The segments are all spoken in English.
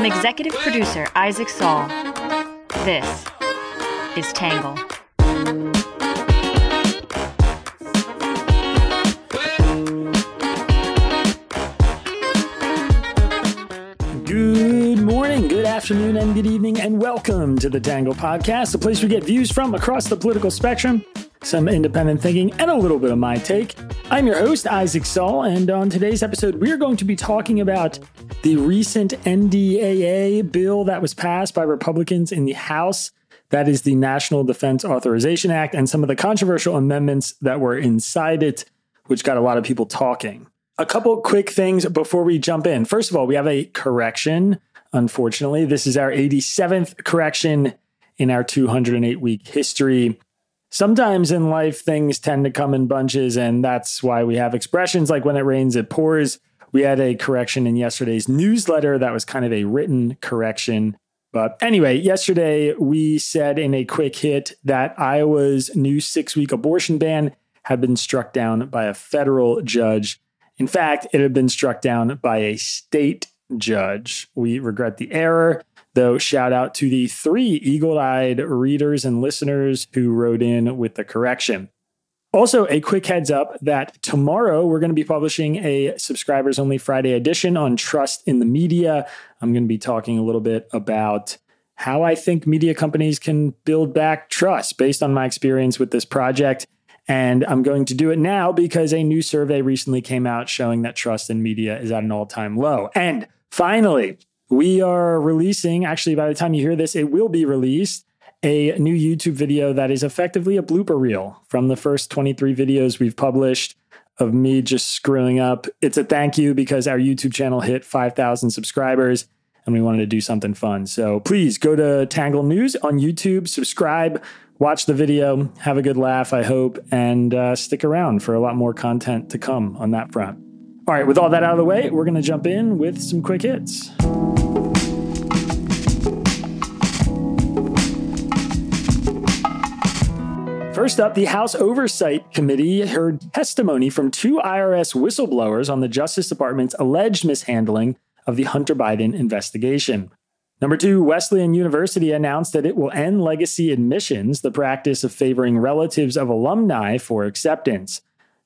From executive producer Isaac Saul, this is Tangle. Good morning, good afternoon, and good evening, and welcome to the Tangle Podcast, the place we get views from across the political spectrum, some independent thinking, and a little bit of my take. I'm your host, Isaac Saul, and on today's episode, we're going to be talking about the recent NDAA bill that was passed by Republicans in the House. That is the National Defense Authorization Act, and some of the controversial amendments that were inside it, which got a lot of people talking. A couple quick things before we jump in. First of all, we have a correction. Unfortunately, this is our 87th correction in our 208 week history. Sometimes in life, things tend to come in bunches, and that's why we have expressions like when it rains, it pours. We had a correction in yesterday's newsletter that was kind of a written correction. But anyway, yesterday we said in a quick hit that Iowa's new six week abortion ban had been struck down by a federal judge. In fact, it had been struck down by a state judge. We regret the error, though. Shout out to the three eagle eyed readers and listeners who wrote in with the correction. Also, a quick heads up that tomorrow we're going to be publishing a subscribers only Friday edition on trust in the media. I'm going to be talking a little bit about how I think media companies can build back trust based on my experience with this project. And I'm going to do it now because a new survey recently came out showing that trust in media is at an all time low. And finally, we are releasing, actually, by the time you hear this, it will be released, a new YouTube video that is effectively a blooper reel from the first 23 videos we've published of me just screwing up. It's a thank you because our YouTube channel hit 5,000 subscribers and we wanted to do something fun. So please go to Tangle News on YouTube, subscribe, watch the video, have a good laugh, I hope, and uh, stick around for a lot more content to come on that front. All right, with all that out of the way, we're going to jump in with some quick hits. First up, the House Oversight Committee heard testimony from two IRS whistleblowers on the Justice Department's alleged mishandling of the Hunter Biden investigation. Number two, Wesleyan University announced that it will end legacy admissions, the practice of favoring relatives of alumni for acceptance.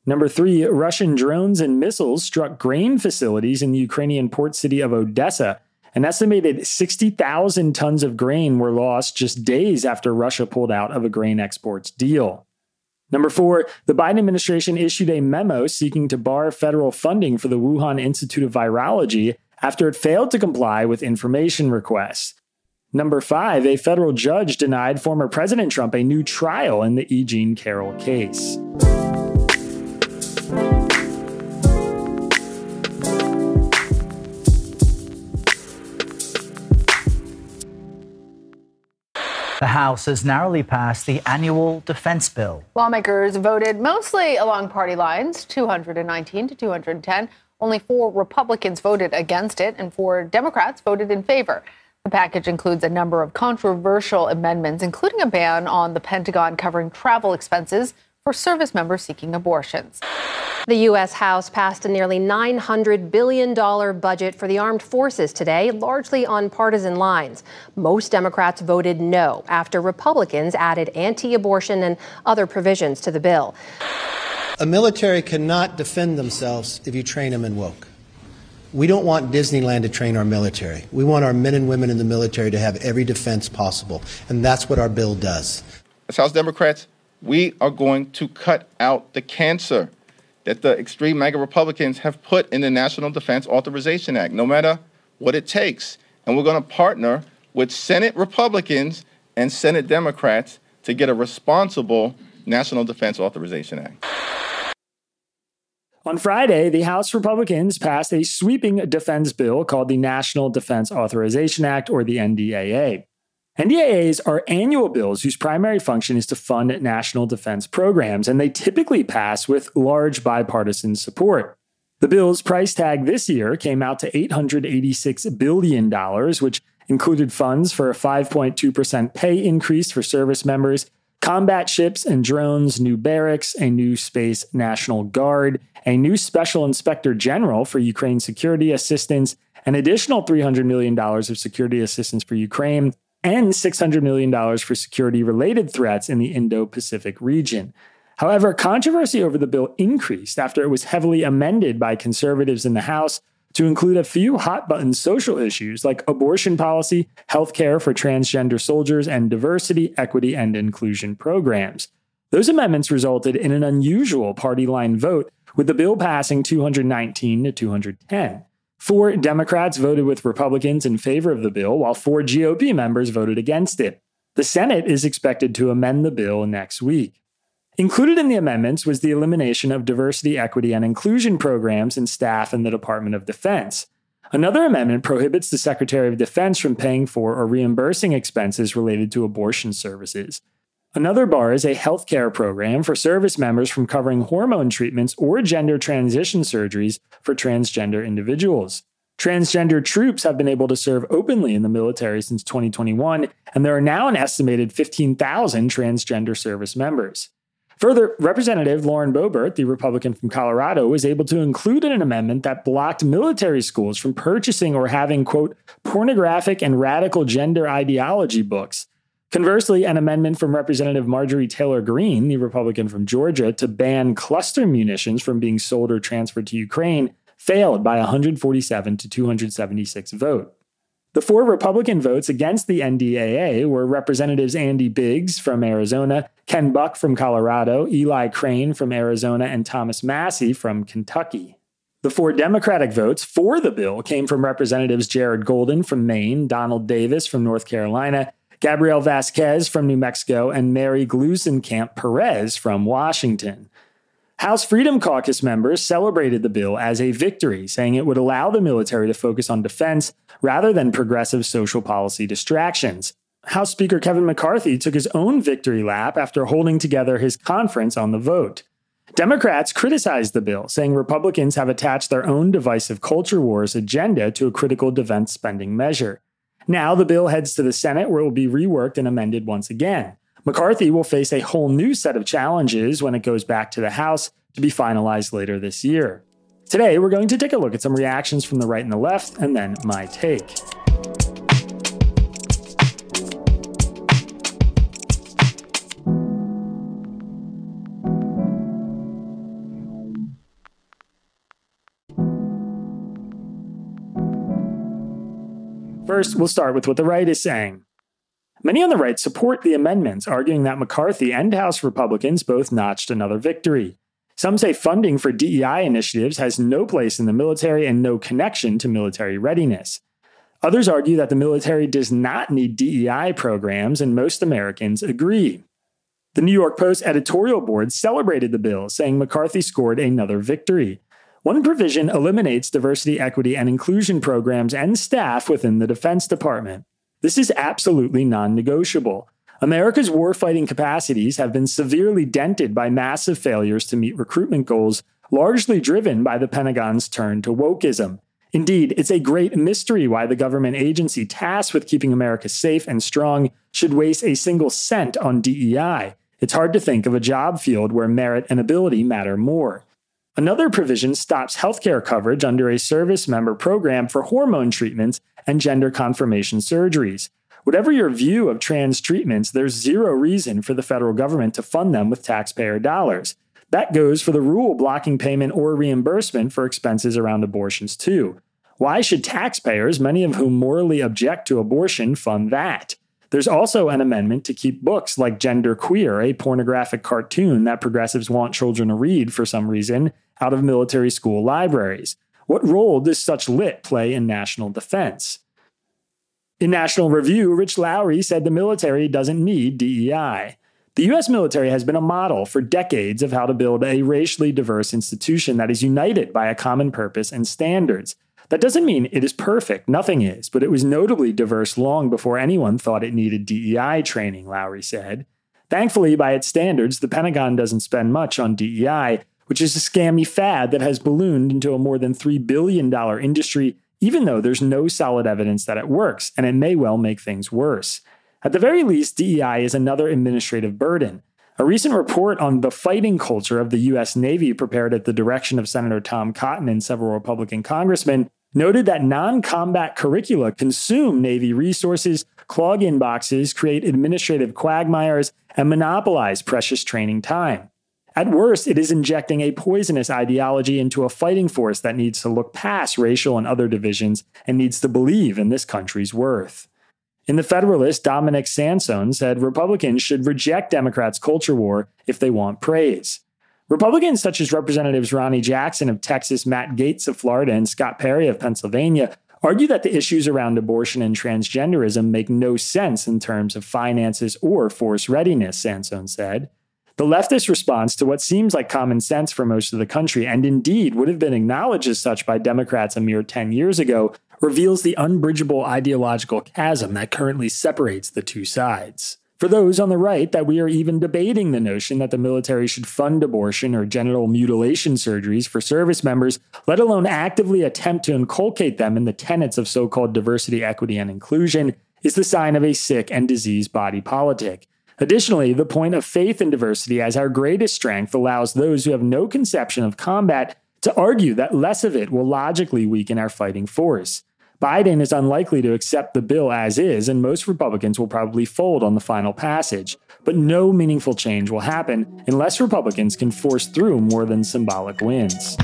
Number three, Russian drones and missiles struck grain facilities in the Ukrainian port city of Odessa. An estimated 60,000 tons of grain were lost just days after Russia pulled out of a grain exports deal. Number four, the Biden administration issued a memo seeking to bar federal funding for the Wuhan Institute of Virology after it failed to comply with information requests. Number five, a federal judge denied former President Trump a new trial in the E. Jean Carroll case. The House has narrowly passed the annual defense bill. Lawmakers voted mostly along party lines 219 to 210. Only four Republicans voted against it, and four Democrats voted in favor. The package includes a number of controversial amendments, including a ban on the Pentagon covering travel expenses for service members seeking abortions. The U.S. House passed a nearly $900 billion budget for the armed forces today, largely on partisan lines. Most Democrats voted no after Republicans added anti abortion and other provisions to the bill. A military cannot defend themselves if you train them in woke. We don't want Disneyland to train our military. We want our men and women in the military to have every defense possible, and that's what our bill does. As House Democrats, we are going to cut out the cancer that the extreme MAGA Republicans have put in the National Defense Authorization Act, no matter what it takes. And we're going to partner with Senate Republicans and Senate Democrats to get a responsible National Defense Authorization Act. On Friday, the House Republicans passed a sweeping defense bill called the National Defense Authorization Act, or the NDAA. NDAAs are annual bills whose primary function is to fund national defense programs, and they typically pass with large bipartisan support. The bill's price tag this year came out to $886 billion, which included funds for a 5.2% pay increase for service members, combat ships and drones, new barracks, a new Space National Guard, a new Special Inspector General for Ukraine security assistance, an additional $300 million of security assistance for Ukraine, and $600 million for security related threats in the Indo Pacific region. However, controversy over the bill increased after it was heavily amended by conservatives in the House to include a few hot button social issues like abortion policy, health care for transgender soldiers, and diversity, equity, and inclusion programs. Those amendments resulted in an unusual party line vote, with the bill passing 219 to 210. Four Democrats voted with Republicans in favor of the bill, while four GOP members voted against it. The Senate is expected to amend the bill next week. Included in the amendments was the elimination of diversity, equity, and inclusion programs and staff in the Department of Defense. Another amendment prohibits the Secretary of Defense from paying for or reimbursing expenses related to abortion services. Another bar is a healthcare program for service members from covering hormone treatments or gender transition surgeries for transgender individuals. Transgender troops have been able to serve openly in the military since 2021, and there are now an estimated 15,000 transgender service members. Further, Representative Lauren Boebert, the Republican from Colorado, was able to include in an amendment that blocked military schools from purchasing or having, quote, pornographic and radical gender ideology books. Conversely, an amendment from Representative Marjorie Taylor Greene, the Republican from Georgia, to ban cluster munitions from being sold or transferred to Ukraine failed by 147 to 276 vote. The four Republican votes against the NDAA were Representatives Andy Biggs from Arizona, Ken Buck from Colorado, Eli Crane from Arizona, and Thomas Massie from Kentucky. The four Democratic votes for the bill came from Representatives Jared Golden from Maine, Donald Davis from North Carolina, Gabriel Vasquez from New Mexico, and Mary Gluesenkamp Perez from Washington. House Freedom Caucus members celebrated the bill as a victory, saying it would allow the military to focus on defense rather than progressive social policy distractions. House Speaker Kevin McCarthy took his own victory lap after holding together his conference on the vote. Democrats criticized the bill, saying Republicans have attached their own divisive culture wars agenda to a critical defense spending measure. Now the bill heads to the Senate, where it will be reworked and amended once again. McCarthy will face a whole new set of challenges when it goes back to the House to be finalized later this year. Today, we're going to take a look at some reactions from the right and the left, and then my take. First, we'll start with what the right is saying. Many on the right support the amendments, arguing that McCarthy and House Republicans both notched another victory. Some say funding for DEI initiatives has no place in the military and no connection to military readiness. Others argue that the military does not need DEI programs, and most Americans agree. The New York Post editorial board celebrated the bill, saying McCarthy scored another victory. One provision eliminates diversity, equity, and inclusion programs and staff within the Defense Department. This is absolutely non negotiable. America's warfighting capacities have been severely dented by massive failures to meet recruitment goals, largely driven by the Pentagon's turn to wokeism. Indeed, it's a great mystery why the government agency tasked with keeping America safe and strong should waste a single cent on DEI. It's hard to think of a job field where merit and ability matter more. Another provision stops healthcare coverage under a service member program for hormone treatments and gender confirmation surgeries. Whatever your view of trans treatments, there's zero reason for the federal government to fund them with taxpayer dollars. That goes for the rule blocking payment or reimbursement for expenses around abortions, too. Why should taxpayers, many of whom morally object to abortion, fund that? There's also an amendment to keep books like Gender Queer, a pornographic cartoon that progressives want children to read for some reason, out of military school libraries. What role does such lit play in national defense? In National Review, Rich Lowry said the military doesn't need DEI. The US military has been a model for decades of how to build a racially diverse institution that is united by a common purpose and standards. That doesn't mean it is perfect, nothing is, but it was notably diverse long before anyone thought it needed DEI training, Lowry said. Thankfully, by its standards, the Pentagon doesn't spend much on DEI, which is a scammy fad that has ballooned into a more than $3 billion industry, even though there's no solid evidence that it works, and it may well make things worse. At the very least, DEI is another administrative burden. A recent report on the fighting culture of the U.S. Navy, prepared at the direction of Senator Tom Cotton and several Republican congressmen, noted that non combat curricula consume Navy resources, clog inboxes, create administrative quagmires, and monopolize precious training time. At worst, it is injecting a poisonous ideology into a fighting force that needs to look past racial and other divisions and needs to believe in this country's worth. In The Federalist, Dominic Sansone said Republicans should reject Democrats' culture war if they want praise. Republicans such as Representatives Ronny Jackson of Texas, Matt Gaetz of Florida, and Scott Perry of Pennsylvania argue that the issues around abortion and transgenderism make no sense in terms of finances or force readiness, Sansone said. The leftist response to what seems like common sense for most of the country, and indeed would have been acknowledged as such by Democrats a mere 10 years ago, reveals the unbridgeable ideological chasm that currently separates the two sides. For those on the right, that we are even debating the notion that the military should fund abortion or genital mutilation surgeries for service members, let alone actively attempt to inculcate them in the tenets of so called diversity, equity, and inclusion, is the sign of a sick and diseased body politic. Additionally, the point of faith in diversity as our greatest strength allows those who have no conception of combat to argue that less of it will logically weaken our fighting force. Biden is unlikely to accept the bill as is, and most Republicans will probably fold on the final passage. But no meaningful change will happen unless Republicans can force through more than symbolic wins.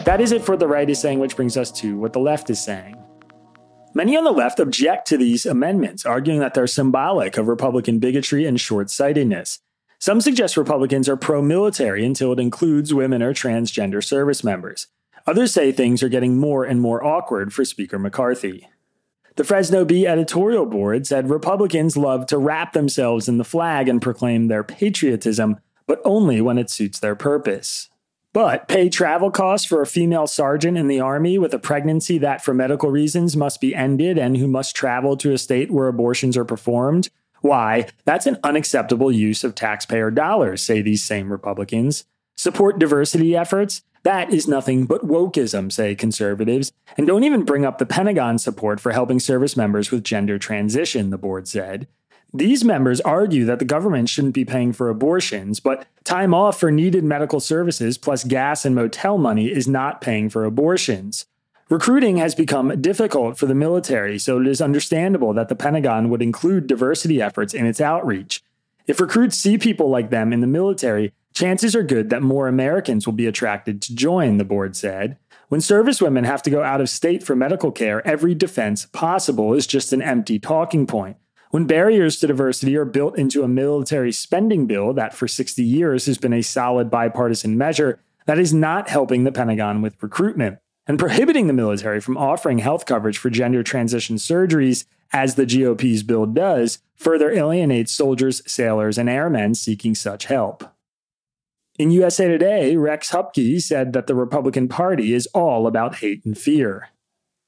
Right, that is it for the right is saying, which brings us to what the left is saying. Many on the left object to these amendments, arguing that they're symbolic of Republican bigotry and short sightedness. Some suggest Republicans are pro military until it includes women or transgender service members. Others say things are getting more and more awkward for Speaker McCarthy. The Fresno Bee editorial board said Republicans love to wrap themselves in the flag and proclaim their patriotism, but only when it suits their purpose. But pay travel costs for a female sergeant in the Army with a pregnancy that, for medical reasons, must be ended and who must travel to a state where abortions are performed? Why, that's an unacceptable use of taxpayer dollars, say these same Republicans. Support diversity efforts? That is nothing but wokeism, say conservatives. And don't even bring up the Pentagon support for helping service members with gender transition, the board said. These members argue that the government shouldn't be paying for abortions, but time off for needed medical services plus gas and motel money is not paying for abortions. Recruiting has become difficult for the military, so it is understandable that the Pentagon would include diversity efforts in its outreach. If recruits see people like them in the military, chances are good that more Americans will be attracted to join, the board said. When servicewomen have to go out of state for medical care, every defense possible is just an empty talking point. When barriers to diversity are built into a military spending bill that for 60 years has been a solid bipartisan measure, that is not helping the Pentagon with recruitment. And prohibiting the military from offering health coverage for gender transition surgeries, as the GOP's bill does, further alienates soldiers, sailors, and airmen seeking such help. In USA Today, Rex Huppke said that the Republican Party is all about hate and fear.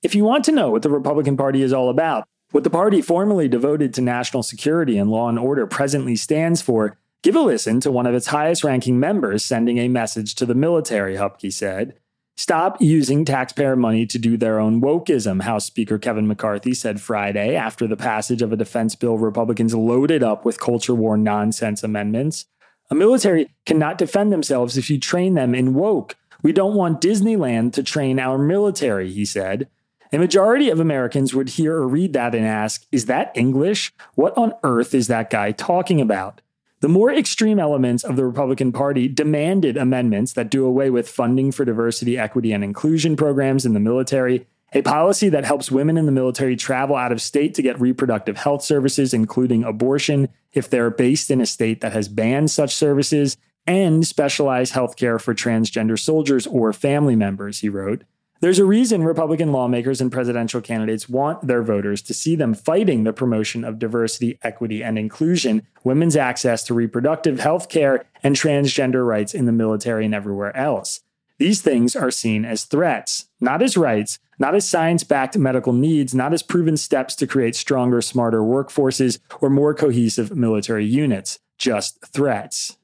If you want to know what the Republican Party is all about, what the party formerly devoted to national security and law and order presently stands for, give a listen to one of its highest ranking members sending a message to the military, Huppke said. Stop using taxpayer money to do their own wokeism, House Speaker Kevin McCarthy said Friday after the passage of a defense bill Republicans loaded up with culture war nonsense amendments. A military cannot defend themselves if you train them in woke. We don't want Disneyland to train our military, he said. A majority of Americans would hear or read that and ask, Is that English? What on earth is that guy talking about? The more extreme elements of the Republican Party demanded amendments that do away with funding for diversity, equity, and inclusion programs in the military, a policy that helps women in the military travel out of state to get reproductive health services, including abortion, if they're based in a state that has banned such services, and specialized health care for transgender soldiers or family members, he wrote. There's a reason Republican lawmakers and presidential candidates want their voters to see them fighting the promotion of diversity, equity, and inclusion, women's access to reproductive health care, and transgender rights in the military and everywhere else. These things are seen as threats, not as rights, not as science backed medical needs, not as proven steps to create stronger, smarter workforces or more cohesive military units, just threats.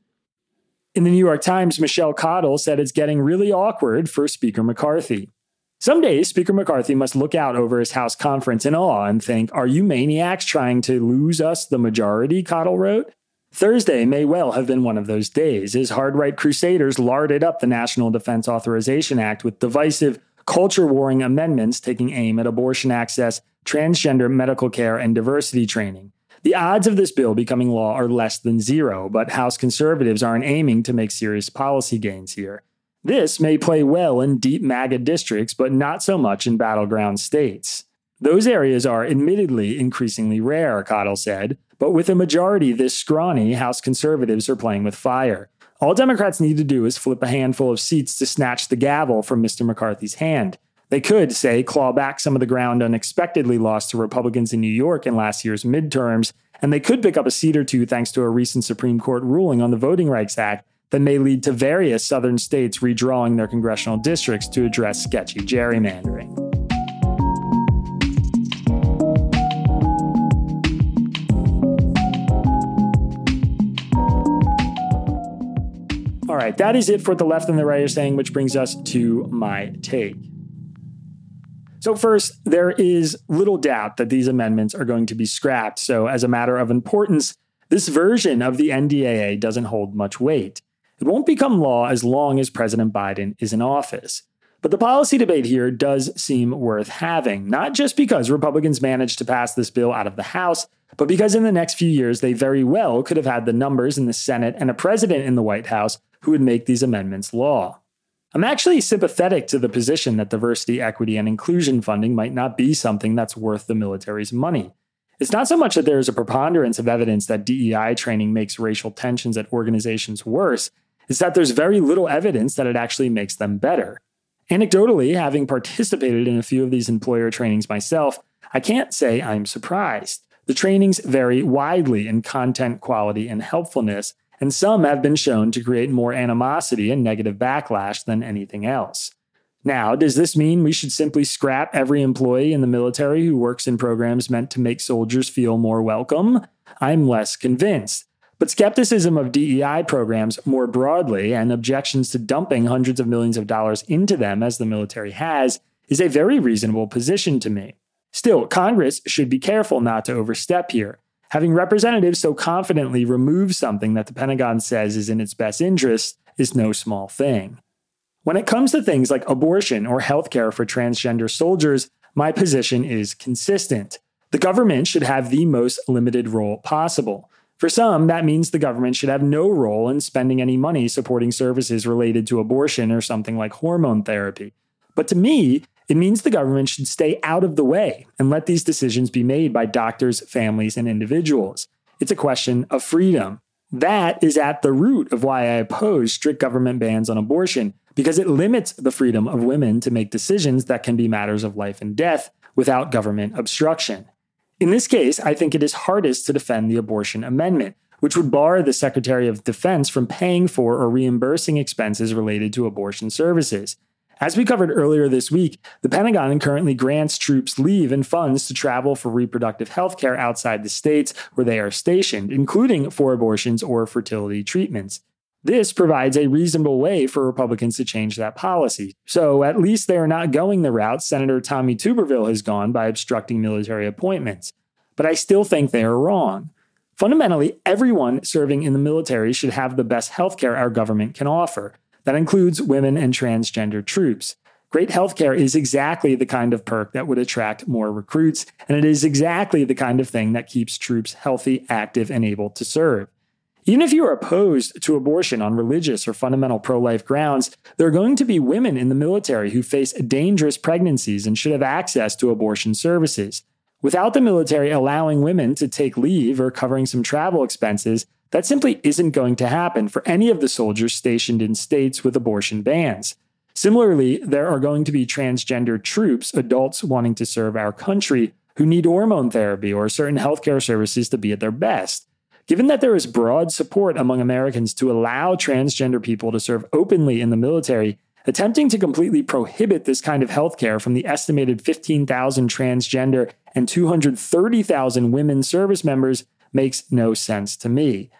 In the New York Times, Michelle Cottle said it's getting really awkward for Speaker McCarthy. Some days, Speaker McCarthy must look out over his House conference in awe and think, Are you maniacs trying to lose us the majority? Cottle wrote. Thursday may well have been one of those days, as hard right crusaders larded up the National Defense Authorization Act with divisive, culture warring amendments taking aim at abortion access, transgender medical care, and diversity training. The odds of this bill becoming law are less than zero, but House conservatives aren't aiming to make serious policy gains here. This may play well in deep MAGA districts, but not so much in battleground states. Those areas are admittedly increasingly rare, Cottle said, but with a majority this scrawny, House conservatives are playing with fire. All Democrats need to do is flip a handful of seats to snatch the gavel from Mr. McCarthy's hand. They could, say, claw back some of the ground unexpectedly lost to Republicans in New York in last year's midterms, and they could pick up a seat or two thanks to a recent Supreme Court ruling on the Voting Rights Act that may lead to various southern states redrawing their congressional districts to address sketchy gerrymandering. All right, that is it for what the left and the right are saying, which brings us to my take. So, first, there is little doubt that these amendments are going to be scrapped. So, as a matter of importance, this version of the NDAA doesn't hold much weight. It won't become law as long as President Biden is in office. But the policy debate here does seem worth having, not just because Republicans managed to pass this bill out of the House, but because in the next few years they very well could have had the numbers in the Senate and a president in the White House who would make these amendments law. I'm actually sympathetic to the position that diversity, equity, and inclusion funding might not be something that's worth the military's money. It's not so much that there is a preponderance of evidence that DEI training makes racial tensions at organizations worse, it's that there's very little evidence that it actually makes them better. Anecdotally, having participated in a few of these employer trainings myself, I can't say I'm surprised. The trainings vary widely in content quality and helpfulness, and some have been shown to create more animosity and negative backlash than anything else. Now, does this mean we should simply scrap every employee in the military who works in programs meant to make soldiers feel more welcome? I'm less convinced. But skepticism of DEI programs more broadly and objections to dumping hundreds of millions of dollars into them, as the military has, is a very reasonable position to me. Still, Congress should be careful not to overstep here. Having representatives so confidently remove something that the Pentagon says is in its best interest is no small thing. When it comes to things like abortion or healthcare for transgender soldiers, my position is consistent. The government should have the most limited role possible. For some, that means the government should have no role in spending any money supporting services related to abortion or something like hormone therapy. But to me, it means the government should stay out of the way and let these decisions be made by doctors, families, and individuals. It's a question of freedom. That is at the root of why I oppose strict government bans on abortion, because it limits the freedom of women to make decisions that can be matters of life and death without government obstruction. In this case, I think it is hardest to defend the abortion amendment, which would bar the Secretary of Defense from paying for or reimbursing expenses related to abortion services. As we covered earlier this week, the Pentagon currently grants troops leave and funds to travel for reproductive health care outside the states where they are stationed, including for abortions or fertility treatments. This provides a reasonable way for Republicans to change that policy. So at least they are not going the route Senator Tommy Tuberville has gone by obstructing military appointments. But I still think they are wrong. Fundamentally, everyone serving in the military should have the best healthcare our government can offer. That includes women and transgender troops. Great healthcare is exactly the kind of perk that would attract more recruits, and it is exactly the kind of thing that keeps troops healthy, active, and able to serve. Even if you are opposed to abortion on religious or fundamental pro life grounds, there are going to be women in the military who face dangerous pregnancies and should have access to abortion services. Without the military allowing women to take leave or covering some travel expenses, that simply isn't going to happen for any of the soldiers stationed in states with abortion bans. Similarly, there are going to be transgender troops, adults wanting to serve our country, who need hormone therapy or certain healthcare services to be at their best. Given that there is broad support among Americans to allow transgender people to serve openly in the military, attempting to completely prohibit this kind of healthcare from the estimated 15,000 transgender and 230,000 women service members makes no sense to me.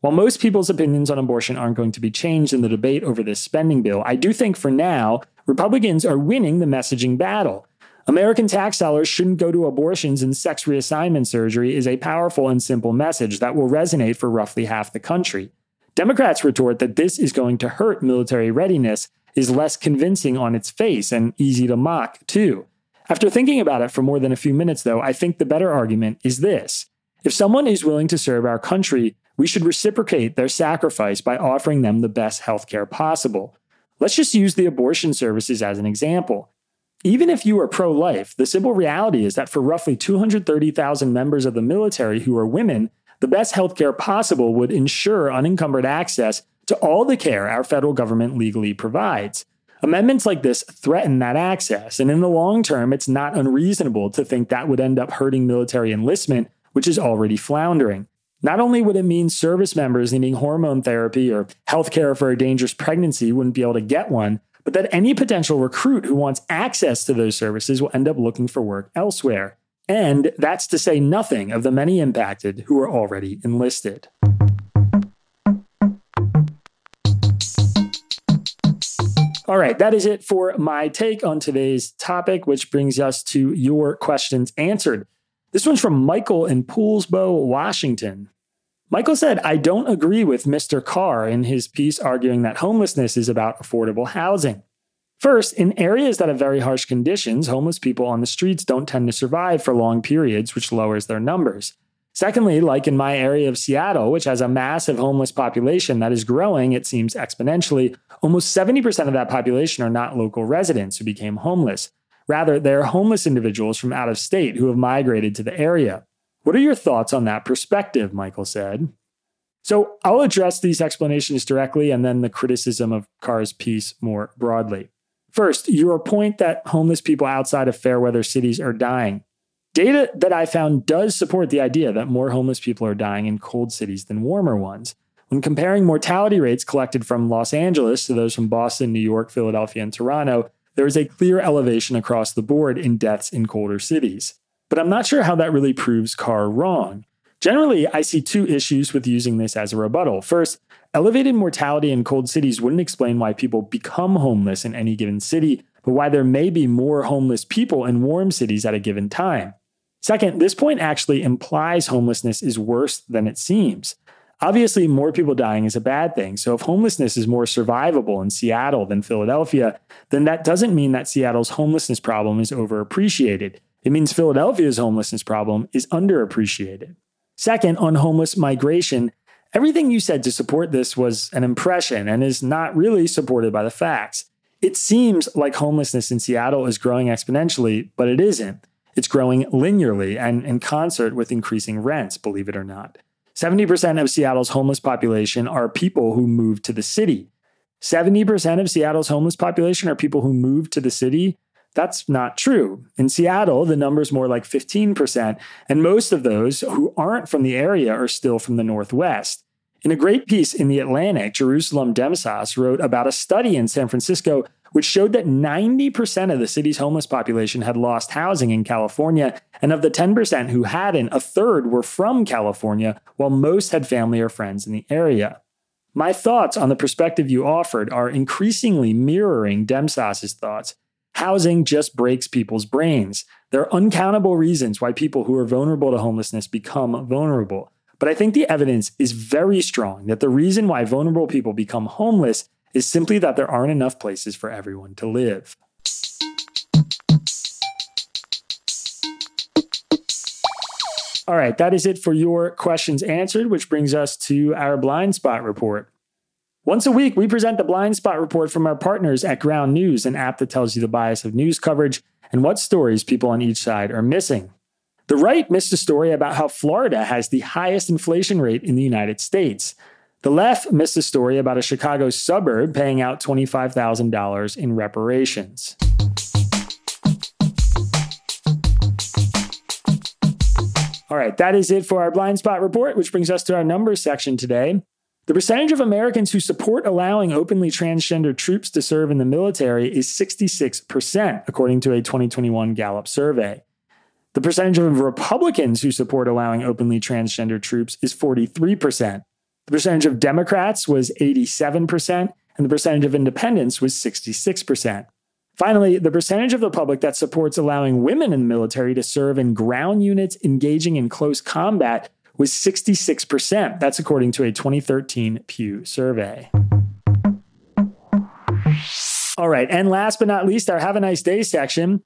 While most people's opinions on abortion aren't going to be changed in the debate over this spending bill, I do think for now, Republicans are winning the messaging battle. American tax dollars shouldn't go to abortions and sex reassignment surgery is a powerful and simple message that will resonate for roughly half the country. Democrats retort that this is going to hurt military readiness is less convincing on its face and easy to mock, too. After thinking about it for more than a few minutes, though, I think the better argument is this. If someone is willing to serve our country, we should reciprocate their sacrifice by offering them the best healthcare possible. Let's just use the abortion services as an example. Even if you are pro life, the simple reality is that for roughly 230,000 members of the military who are women, the best healthcare possible would ensure unencumbered access to all the care our federal government legally provides. Amendments like this threaten that access, and in the long term, it's not unreasonable to think that would end up hurting military enlistment, which is already floundering. Not only would it mean service members needing hormone therapy or health care for a dangerous pregnancy wouldn't be able to get one, but that any potential recruit who wants access to those services will end up looking for work elsewhere. And that's to say nothing of the many impacted who are already enlisted. All right, that is it for my take on today's topic, which brings us to your questions answered. This one's from Michael in Poulsbo, Washington. Michael said, I don't agree with Mr. Carr in his piece arguing that homelessness is about affordable housing. First, in areas that have very harsh conditions, homeless people on the streets don't tend to survive for long periods, which lowers their numbers. Secondly, like in my area of Seattle, which has a massive homeless population that is growing, it seems exponentially, almost 70% of that population are not local residents who became homeless. Rather, they're homeless individuals from out of state who have migrated to the area. What are your thoughts on that perspective? Michael said. So I'll address these explanations directly and then the criticism of Carr's piece more broadly. First, your point that homeless people outside of fair weather cities are dying. Data that I found does support the idea that more homeless people are dying in cold cities than warmer ones. When comparing mortality rates collected from Los Angeles to those from Boston, New York, Philadelphia, and Toronto, there is a clear elevation across the board in deaths in colder cities. But I'm not sure how that really proves Carr wrong. Generally, I see two issues with using this as a rebuttal. First, elevated mortality in cold cities wouldn't explain why people become homeless in any given city, but why there may be more homeless people in warm cities at a given time. Second, this point actually implies homelessness is worse than it seems. Obviously, more people dying is a bad thing. So, if homelessness is more survivable in Seattle than Philadelphia, then that doesn't mean that Seattle's homelessness problem is overappreciated. It means Philadelphia's homelessness problem is underappreciated. Second, on homeless migration, everything you said to support this was an impression and is not really supported by the facts. It seems like homelessness in Seattle is growing exponentially, but it isn't. It's growing linearly and in concert with increasing rents, believe it or not. 70% of Seattle's homeless population are people who moved to the city. 70% of Seattle's homeless population are people who moved to the city. That's not true. In Seattle, the number is more like 15%, and most of those who aren't from the area are still from the Northwest. In a great piece in The Atlantic, Jerusalem Demsas wrote about a study in San Francisco which showed that 90% of the city's homeless population had lost housing in California. And of the 10% who hadn't, a third were from California, while most had family or friends in the area. My thoughts on the perspective you offered are increasingly mirroring Demsas's thoughts. Housing just breaks people's brains. There are uncountable reasons why people who are vulnerable to homelessness become vulnerable. But I think the evidence is very strong that the reason why vulnerable people become homeless is simply that there aren't enough places for everyone to live. All right, that is it for your questions answered, which brings us to our blind spot report. Once a week, we present the blind spot report from our partners at Ground News, an app that tells you the bias of news coverage and what stories people on each side are missing. The right missed a story about how Florida has the highest inflation rate in the United States. The left missed a story about a Chicago suburb paying out $25,000 in reparations. All right, that is it for our blind spot report, which brings us to our numbers section today. The percentage of Americans who support allowing openly transgender troops to serve in the military is 66%, according to a 2021 Gallup survey. The percentage of Republicans who support allowing openly transgender troops is 43%. The percentage of Democrats was 87%, and the percentage of independents was 66%. Finally, the percentage of the public that supports allowing women in the military to serve in ground units engaging in close combat was 66%. That's according to a 2013 Pew survey. All right, and last but not least, our Have a Nice Day section.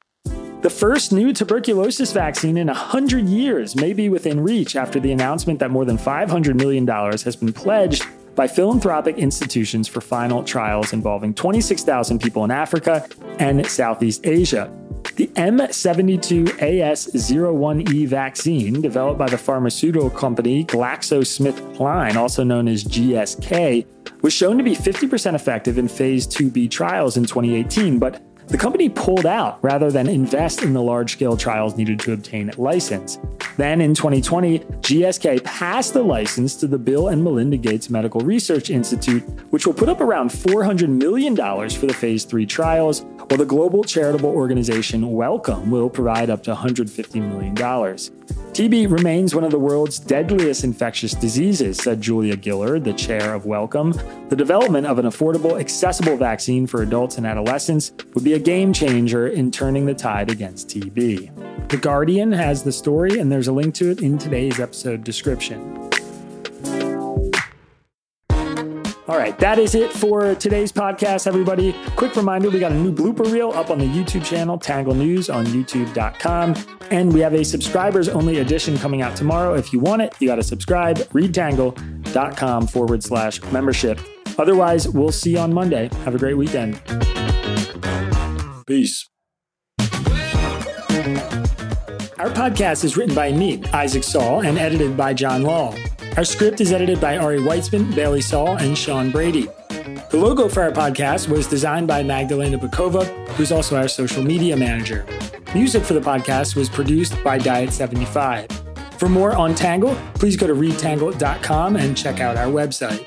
The first new tuberculosis vaccine in 100 years may be within reach after the announcement that more than $500 million has been pledged by philanthropic institutions for final trials involving 26,000 people in Africa and Southeast Asia. The M72AS01E vaccine, developed by the pharmaceutical company GlaxoSmithKline, also known as GSK, was shown to be 50% effective in phase 2B trials in 2018, but the company pulled out rather than invest in the large scale trials needed to obtain a license. Then in 2020, GSK passed the license to the Bill and Melinda Gates Medical Research Institute, which will put up around $400 million for the phase 3 trials, while the global charitable organization Wellcome will provide up to $150 million. TB remains one of the world's deadliest infectious diseases, said Julia Gillard, the chair of Wellcome. The development of an affordable, accessible vaccine for adults and adolescents would be a game changer in turning the tide against TB. The Guardian has the story, and there's a link to it in today's episode description. All right, that is it for today's podcast, everybody. Quick reminder we got a new blooper reel up on the YouTube channel, Tangle News on youtube.com. And we have a subscribers only edition coming out tomorrow. If you want it, you got to subscribe, readtangle.com forward slash membership. Otherwise, we'll see you on Monday. Have a great weekend. Peace. Our podcast is written by me, Isaac Saul, and edited by John Law. Our script is edited by Ari Weitzman, Bailey Saul, and Sean Brady. The logo for our podcast was designed by Magdalena Bokowa, who's also our social media manager. Music for the podcast was produced by Diet75. For more on Tangle, please go to readtangle.com and check out our website.